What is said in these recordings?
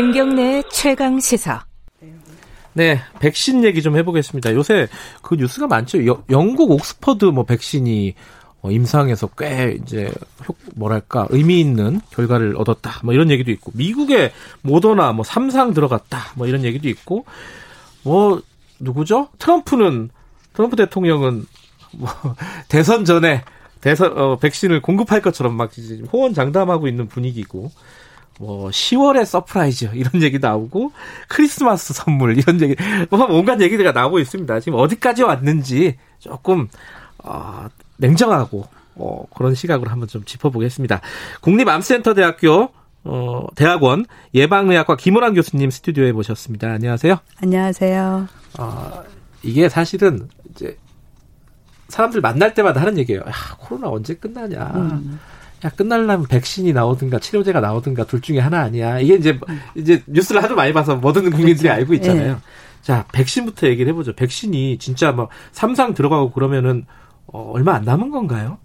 김경래 최강 시사. 네, 백신 얘기 좀 해보겠습니다. 요새 그 뉴스가 많죠. 여, 영국 옥스퍼드 뭐 백신이 어, 임상에서 꽤 이제 효, 뭐랄까 의미 있는 결과를 얻었다. 뭐 이런 얘기도 있고 미국의 모더나 뭐 삼상 들어갔다. 뭐 이런 얘기도 있고 뭐 누구죠? 트럼프는 트럼프 대통령은 뭐 대선 전에 대선 어, 백신을 공급할 것처럼 막 호언장담하고 있는 분위기고 뭐 10월에 surprise 이런 얘기 나오고 크리스마스 선물 이런 얘기 뭐 온갖 얘기가 나오고 있습니다. 지금 어디까지 왔는지 조금 어, 냉정하고 어, 그런 시각으로 한번 좀 짚어보겠습니다. 국립암센터대학교 어, 대학원 예방의학과 기모란 교수님 스튜디오에 모셨습니다. 안녕하세요. 안녕하세요. 어, 이게 사실은 이제 사람들 만날 때마다 하는 얘기예요. 야, 코로나 언제 끝나냐. 음. 야, 끝날려면 백신이 나오든가 치료제가 나오든가 둘 중에 하나 아니야. 이게 이제, 음. 이제 뉴스를 하도 많이 봐서 모든 국민들이 그렇죠. 알고 있잖아요. 네. 자, 백신부터 얘기를 해보죠. 백신이 진짜 뭐 삼상 들어가고 그러면은 어, 얼마 안 남은 건가요?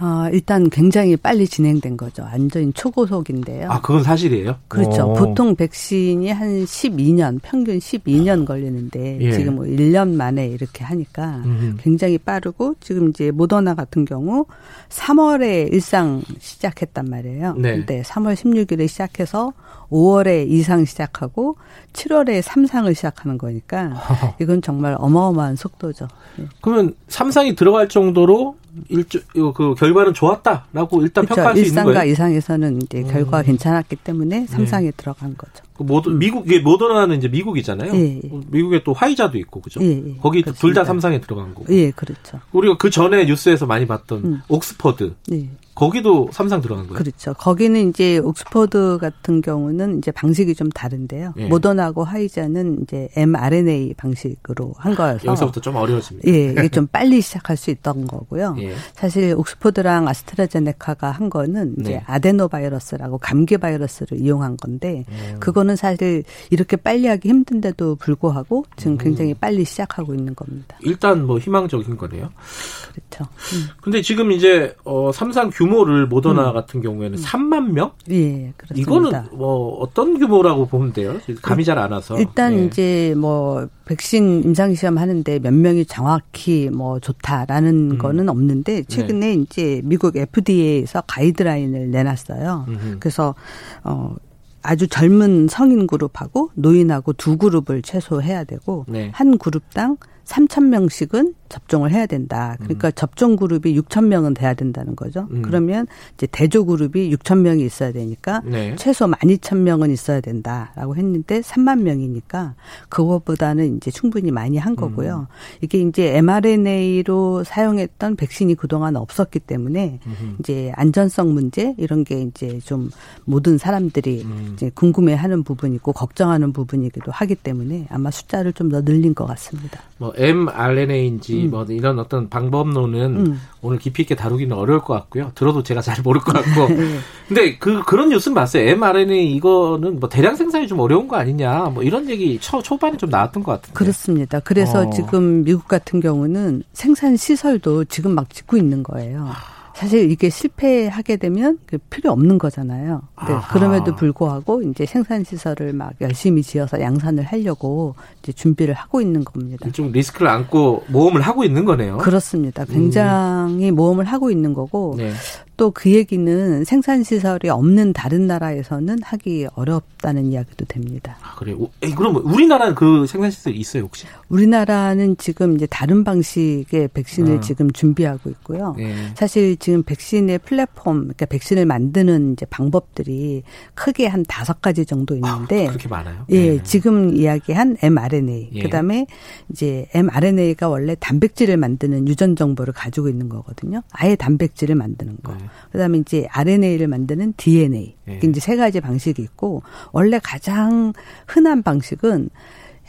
어, 일단 굉장히 빨리 진행된 거죠. 완전히 초고속인데요. 아, 그건 사실이에요? 그렇죠. 오. 보통 백신이 한 12년, 평균 12년 걸리는데 예. 지금 뭐 1년 만에 이렇게 하니까 음. 굉장히 빠르고 지금 이제 모더나 같은 경우 3월에 일상 시작했단 말이에요. 네. 근데 3월 16일에 시작해서 5월에 이상 시작하고 7월에 3상을 시작하는 거니까 이건 정말 어마어마한 속도죠. 네. 그러면 3상이 들어갈 정도로 일주 그 결과는 좋았다라고 일단 그렇죠. 평가할 수 있는 거예요. 1상과 이상에서는 이제 결과가 음. 괜찮았기 때문에 3상에 네. 들어간 거죠. 그 모더, 미국 이 모더나는 이제 미국이잖아요. 예, 예. 미국에 또 화이자도 있고 그죠? 예, 예. 거기 둘다 3상에 들어간 거고. 예, 그렇죠. 우리가 그 전에 뉴스에서 많이 봤던 음. 옥스퍼드. 예. 거기도 삼상 들어간 거예요. 그렇죠. 거기는 이제 옥스퍼드 같은 경우는 이제 방식이 좀 다른데요. 예. 모더나하고 화이자는 이제 mRNA 방식으로 한 거여서 여기서부터 좀 어려워집니다. 예, 이게 좀 빨리 시작할 수 있던 거고요. 예. 사실 옥스퍼드랑 아스트라제네카가 한 거는 이제 네. 아데노바이러스라고 감기 바이러스를 이용한 건데 음. 그거는 사실 이렇게 빨리 하기 힘든데도 불구하고 지금 음. 굉장히 빨리 시작하고 있는 겁니다. 일단 뭐 희망적인 거네요. 그렇죠. 음. 근데 지금 이제 어 삼상 규모 규모를 모더나 음. 같은 경우에는 음. 3만 명? 예, 그렇습니다. 이거는 뭐 어떤 규모라고 보면 돼요? 감이 잘 안 와서. 일단 예. 이제 뭐 백신 임상 시험 하는데 몇 명이 정확히 뭐 좋다라는 음. 거는 없는데 최근에 네. 이제 미국 FDA에서 가이드라인을 내놨어요. 음흠. 그래서 어 아주 젊은 성인 그룹하고 노인하고 두 그룹을 최소 해야 되고 네. 한 그룹당 3천 명씩은 접종을 해야 된다. 그러니까 음. 접종 그룹이 6천 명은 돼야 된다는 거죠. 음. 그러면 이제 대조 그룹이 6천 명이 있어야 되니까 네. 최소 12,000 명은 있어야 된다라고 했는데 3만 명이니까 그것보다는 이제 충분히 많이 한 거고요. 음. 이게 이제 mRNA로 사용했던 백신이 그동안 없었기 때문에 이제 안전성 문제 이런 게 이제 좀 모든 사람들이 음. 이제 궁금해하는 부분이고 걱정하는 부분이기도 하기 때문에 아마 숫자를 좀 더 늘린 것 같습니다. 뭐 mRNA인지 음. 뭐 이런 어떤 방법론은 음. 오늘 깊이 있게 다루기는 어려울 것 같고요. 들어도 제가 잘 모를 것 같고. 네. 근데 그 그런 뉴스는 봤어요. mRNA 이거는 뭐 대량 생산이 좀 어려운 거 아니냐. 뭐 이런 얘기 초 초반에 좀 나왔던 것 같은데. 그렇습니다. 그래서 어. 지금 미국 같은 경우는 생산 시설도 지금 막 짓고 있는 거예요. 아. 사실 이게 실패하게 되면 그 필요 없는 거잖아요. 네, 그럼에도 불구하고 이제 생산 시설을 막 열심히 지어서 양산을 하려고 이제 준비를 하고 있는 겁니다. 좀 리스크를 안고 모험을 하고 있는 거네요. 그렇습니다. 굉장히 음. 모험을 하고 있는 거고 네. 또 그 얘기는 생산 시설이 없는 다른 나라에서는 하기 어렵다는 이야기도 됩니다. 아, 그래요? 그럼 우리나라는 그 생산 시설이 있어요, 혹시? 우리나라는 지금 이제 다른 방식의 백신을 아. 지금 준비하고 있고요. 네. 사실 지금 백신의 플랫폼, 그러니까 백신을 만드는 이제 방법들이 크게 한 다섯 가지 정도 있는데 아, 그렇게 많아요? 예, 네. 지금 이야기한 mRNA. 예. 그다음에 이제 mRNA가 원래 단백질을 만드는 유전 정보를 가지고 있는 거거든요. 아예 단백질을 만드는 거. 네. 그다음에 이제 RNA를 만드는 DNA. 예. 이제 세 가지 방식이 있고 원래 가장 흔한 방식은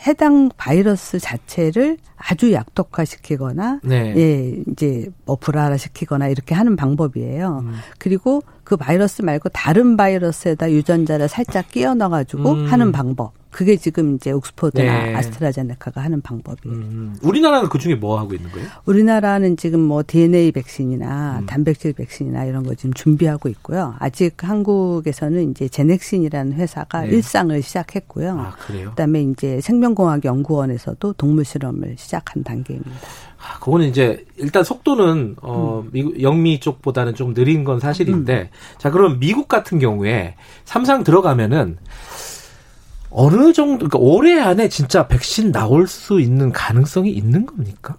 해당 바이러스 자체를 아주 약독화시키거나 네. 예 이제 뭐 불활화시키거나 이렇게 하는 방법이에요. 음. 그리고 그 바이러스 말고 다른 바이러스에다 유전자를 살짝 끼워 넣어 가지고 음. 하는 방법. 그게 지금 이제 옥스퍼드나 네. 아스트라제네카가 하는 방법이에요. 음. 우리나라는 그 중에 뭐 하고 있는 거예요? 우리나라는 지금 뭐 DNA 백신이나 음. 단백질 백신이나 이런 거 지금 준비하고 있고요. 아직 한국에서는 이제 제넥신이라는 회사가 네. 일상을 시작했고요. 아, 그래요? 그다음에 이제 생명공학 연구원에서도 동물 실험을 시작한 단계입니다. 아, 그거는 이제 일단 속도는 어 음. 미국 영미 쪽보다는 좀 느린 건 사실인데 음. 자 그럼 미국 같은 경우에 삼상 들어가면은 어느 정도, 그러니까 올해 안에 진짜 백신 나올 수 있는 가능성이 있는 겁니까?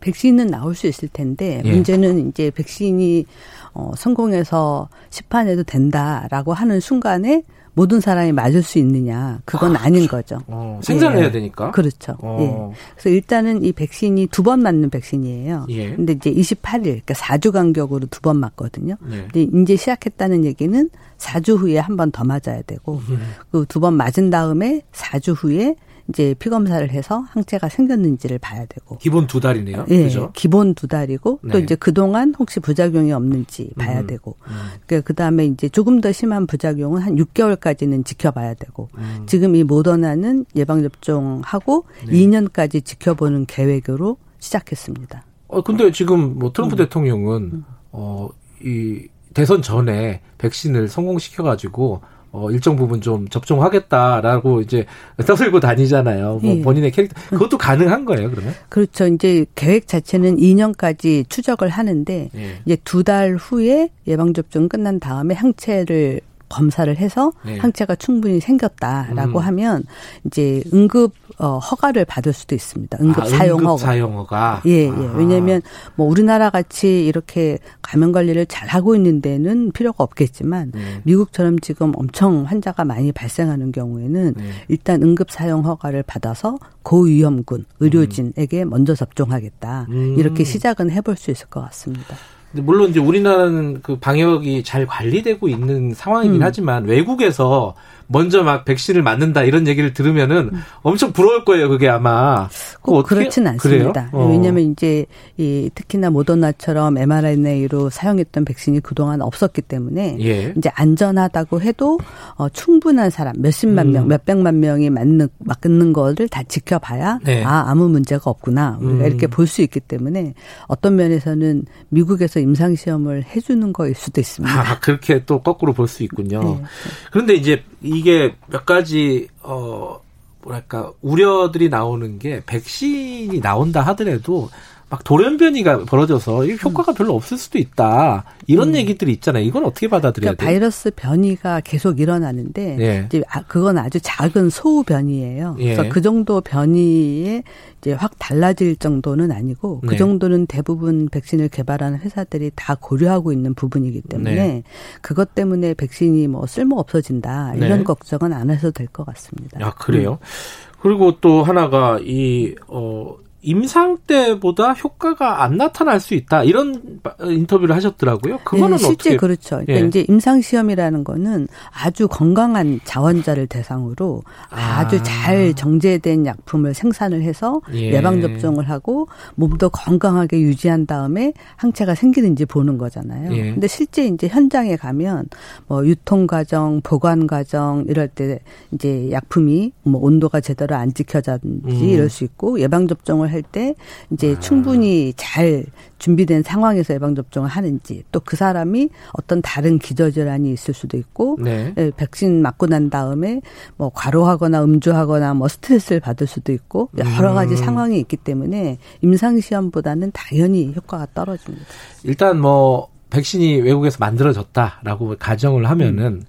백신은 나올 수 있을 텐데 예. 문제는 이제 백신이 어, 성공해서 시판해도 된다라고 하는 순간에 모든 사람이 맞을 수 있느냐 그건 아, 닌 거죠. 어, 생산을 예. 해야 되니까. 그렇죠. 어. 예. 그래서 일단은 이 백신이 두 번 맞는 백신이에요. 예. 근데 이제 28일 그러니까 4주 간격으로 두 번 맞거든요. 예. 근데 이제 시작했다는 얘기는 4주 후에 한 번 더 맞아야 되고 음. 그두 번 맞은 다음에 4주 후에 이제 피 검사를 해서 항체가 생겼는지를 봐야 되고 기본 두 달이네요. 예, 그죠? 기본 두 달이고 네. 또 이제 그 동안 혹시 부작용이 없는지 봐야 음, 되고 음. 그 다음에 이제 조금 더 심한 부작용은 한 6개월까지는 지켜봐야 되고 음. 지금 이 모더나는 예방 접종하고 네. 2년까지 지켜보는 계획으로 시작했습니다. 어 근데 지금 뭐 트럼프 음. 대통령은 어이 대선 전에 백신을 성공시켜 가지고 어, 일정 부분 좀 접종하겠다라고 이제 떠들고 다니잖아요. 뭐 예. 본인의 캐릭터 그것도 가능한 거예요, 그러면? 그렇죠. 이제 계획 자체는 2년까지 추적을 하는데 예. 이제 두 달 후에 예방 접종 끝난 다음에 항체를 검사를 해서 네. 항체가 충분히 생겼다라고 음. 하면 이제 응급 어, 허가를 받을 수도 있습니다. 응급 아, 사용 응급 허가. 사용 허가. 예, 예. 아. 왜냐하면 뭐 우리나라 같이 이렇게 감염 관리를 잘 하고 있는 데는 필요가 없겠지만 네. 미국처럼 지금 엄청 환자가 많이 발생하는 경우에는 네. 일단 응급 사용 허가를 받아서 고위험군 의료진에게 음. 먼저 접종하겠다. 음. 이렇게 시작은 해볼 수 있을 것 같습니다. 물론 이제 우리나라는 그 방역이 잘 관리되고 있는 상황이긴 음. 하지만 외국에서 먼저 막 백신을 맞는다 이런 얘기를 들으면은 음. 엄청 부러울 거예요. 그게 아마 꼭 그렇진 않습니다. 어. 왜냐하면 이제 이 특히나 모더나처럼 mRNA로 사용했던 백신이 그동안 없었기 때문에 예. 이제 안전하다고 해도 어, 충분한 사람 몇십만 음. 명, 몇백만 명이 맞는 맞는 거를 다 지켜봐야 네. 아 아무 문제가 없구나 우리가 음. 이렇게 볼 수 있기 때문에 어떤 면에서는 미국에서 임상 시험을 해주는 거일 수도 있습니다. 아 그렇게 또 거꾸로 볼 수 있군요. 네. 그런데 이제 이게 몇 가지 어 뭐랄까 우려들이 나오는 게 백신이 나온다 하더라도 막 돌연변이가 벌어져서 이 효과가 음. 별로 없을 수도 있다. 이런 음. 얘기들이 있잖아요. 이건 어떻게 받아들여야 그러니까 돼요? 바이러스 변이가 계속 일어나는데 예. 이제 아, 그건 아주 작은 소우 변이에요. 예. 그래서 그 정도 변이에 이제 확 달라질 정도는 아니고 그 네. 정도는 대부분 백신을 개발하는 회사들이 다 고려하고 있는 부분이기 때문에 네. 그것 때문에 백신이 뭐 쓸모 없어진다 이런 네. 걱정은 안 해도 될것 같습니다. 아 그래요? 음. 그리고 또 하나가 이 어 임상 때보다 효과가 안 나타날 수 있다. 이런 인터뷰를 하셨더라고요. 그거는 네, 실제 어떻게? 그렇죠. 그러니까 예. 이제 임상 시험이라는 거는 아주 건강한 자원자를 대상으로 아. 주잘 정제된 약품을 생산을 해서 예. 방 접종을 하고 몸도 건강하게 유지한 다음에 항체가 생기는지 보는 거잖아요. 예. 근데 실제 이제 현장에 가면 뭐 유통 과정, 보관 과정 이럴 때 이제 약품이 뭐 온도가 제대로 안 지켜졌는지 음. 이럴 수 있고 예방 접종을 할 때 이제 아. 충분히 잘 준비된 상황에서 예방 접종을 하는지 또 그 사람이 어떤 다른 기저질환이 있을 수도 있고 네. 예, 백신 맞고 난 다음에 뭐 과로하거나 음주하거나 뭐 스트레스를 받을 수도 있고 여러 가지 음. 상황이 있기 때문에 임상 시험보다는 당연히 효과가 떨어집니다. 일단 뭐 백신이 외국에서 만들어졌다라고 가정을 하면은 음.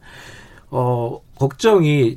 어 걱정이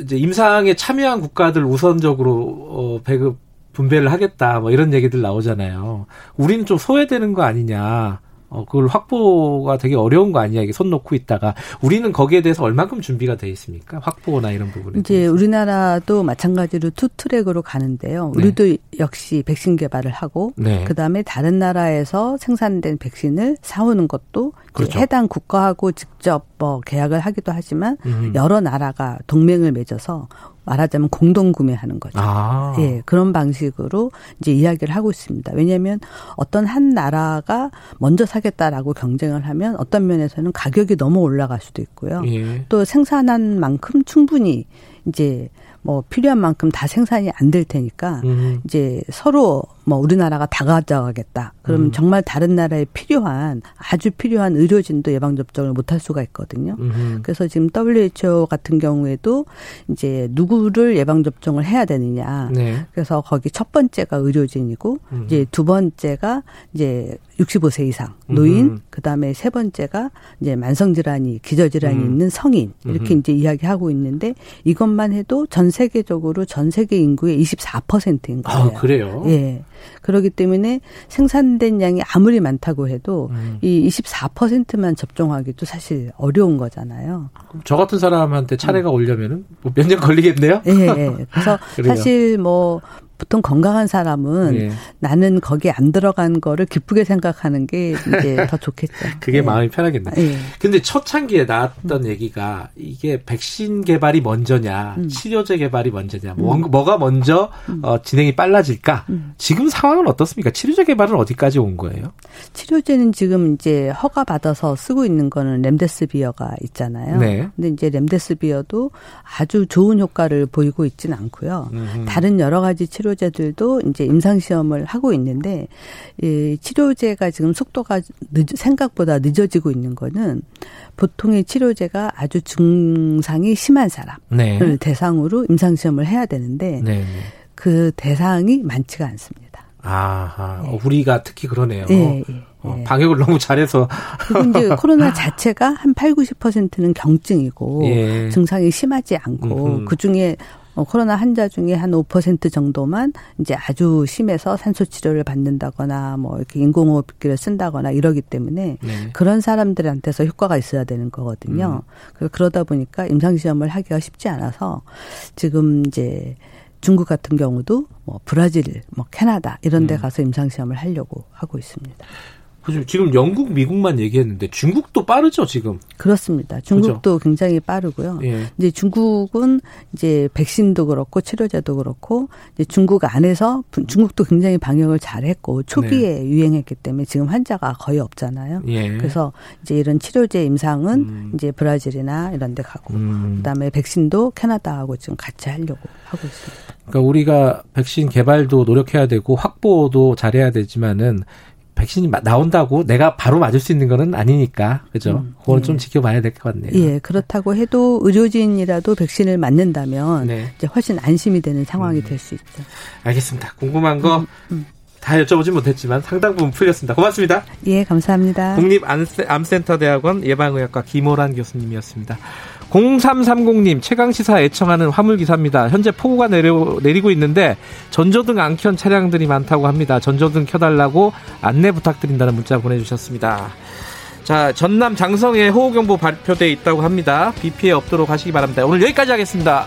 이제 임상에 참여한 국가들 우선적으로 어 배급 분배를 하겠다 뭐 이런 얘기들 나오잖아요. 우리는 좀 소외되는 거 아니냐. 어, 그걸 확보가 되게 어려운 거 아니야, 이게 손 놓고 있다가. 우리는 거기에 대해서 얼만큼 준비가 돼 있습니까? 확보나 이런 부분에. 이제 대해서. 우리나라도 마찬가지로 two track으로 가는데요. 네. 우리도 네. 역시 백신 개발을 하고, 네. 그 다음에 다른 나라에서 생산된 백신을 사오는 것도 그렇죠. 해당 국가하고 직접 뭐 계약을 하기도 하지만, 음. 여러 나라가 동맹을 맺어서 말하자면 공동 구매하는 거죠. 아. 예, 그런 방식으로 이제 이야기를 하고 있습니다. 왜냐하면 어떤 한 나라가 먼저 사겠다라고 경쟁을 하면 어떤 면에서는 가격이 너무 올라갈 수도 있고요. 예. 또 생산한 만큼 충분히 이제 뭐 필요한 만큼 다 생산이 안 될 테니까 음. 이제 서로 뭐 우리나라가 다 가져가겠다. 그러면 음. 정말 다른 나라에 필요한 아주 필요한 의료진도 예방 접종을 못할 수가 있거든요. 음. 그래서 지금 WHO 같은 경우에도 이제 누구를 예방 접종을 해야 되느냐. 네. 그래서 거기 첫 번째가 의료진이고 음. 이제 두 번째가 이제 65세 이상 노인, 음. 그다음에 세 번째가 이제 만성 질환이 기저 질환이 음. 있는 성인 이렇게 음. 이제 이야기하고 있는데 이것만 해도 전 세계적으로 전 세계 인구의 24%인 거예요. 아, 그래요? 예. 그렇기 때문에 생산된 양이 아무리 많다고 해도 음. 이 24%만 접종하기도 사실 어려운 거잖아요. 저 같은 사람한테 차례가 오려면은 뭐 몇년 걸리겠네요? 예, 예. 그래서. 사실 뭐 보통 건강한 사람은 예. 나는 거기 안 들어간 거를 기쁘게 생각하는 게 이제 더 좋겠죠. 그게 예. 마음이 편하겠네. 예. 근데 초창기에 나왔던 얘기가 이게 백신 개발이 먼저냐, 음. 치료제 개발이 먼저냐, 뭐, 뭐가 먼저 어, 진행이 빨라질까? 음. 지금 상황은 어떻습니까? 치료제 개발은 어디까지 온 거예요? 치료제는 지금 이제 허가 받아서 쓰고 있는 거는 렘데스비어가 있잖아요. 네. 근데 이제 렘데스비어도 아주 좋은 효과를 보이고 있지는 않고요. 다른 여러 가지 치료 제들도 이제 임상 시험을 하고 있는데 이 치료제가 지금 속도가 늦, 생각보다 늦어지고 있는 거는 보통의 치료제가 아주 증상이 심한 사람을 네. 대상으로 임상 시험을 해야 되는데 네. 네. 그 대상이 많지가 않습니다. 아하. 네. 어, 우리가 특히 그러네요. 예, 예. 어, 예. 방역을 너무 잘해서. 이제 코로나 자체가 한 8, 90%는 경증이고 예. 증상이 심하지 않고. 그 중에 어, 코로나 환자 중에 한 5% 정도만 이제 아주 심해서 산소 치료를 받는다거나 뭐 이렇게 인공호흡기를 쓴다거나 이러기 때문에 네. 그런 사람들한테서 효과가 있어야 되는 거거든요. 음. 그러다 보니까 임상 시험을 하기가 쉽지 않아서 지금 이제 중국 같은 경우도 뭐 브라질, 뭐 캐나다 이런 데 음. 가서 임상 시험을 하려고 하고 있습니다. 그죠. 지금 영국, 미국만 얘기했는데 중국도 빠르죠, 지금. 그렇습니다. 중국도 굉장히 빠르고요. 예. 이제 중국은 이제 백신도 그렇고 치료제도 그렇고 이제 중국 안에서 분- 중국도 굉장히 방역을 잘했고 초기에 유행했기 때문에 지금 환자가 거의 없잖아요. 네. 예. 그래서 이제 이런 치료제 임상은 음. 이제 브라질이나 이런 데 가고 음. 그다음에 백신도 캐나다하고 지금 같이 하려고 하고 있습니다. 그러니까 우리가 백신 개발도 노력해야 되고 확보도 잘해야 되지만은 백신이 마- 나온다고 내가 바로 맞을 수 있는 거는 아니니까 그죠? 음, 그건 예. 좀 지켜봐야 될 것 같네요. 예, 그렇다고 해도 의료진이라도 백신을 맞는다면 네, 이제 훨씬 안심이 되는 상황이 될수 있죠. 알겠습니다. 궁금한 거다 음, 여쭤보진 못했지만 상당 부분 풀렸습니다. 고맙습니다. 예, 감사합니다. 국립암센터대학원 예방의학과 김호란 교수님이었습니다. 0330님 최강시사 애청하는 화물기사입니다. 현재 폭우가 내려, 내리고 있는데 전조등 안 켠 차량들이 많다고 합니다. 전조등 켜달라고 안내 부탁드린다는 문자 보내주셨습니다. 자 전남 장성에 호우경보 발표돼 있다고 합니다. 비 피해 없도록 하시기 바랍니다. 오늘 여기까지 하겠습니다.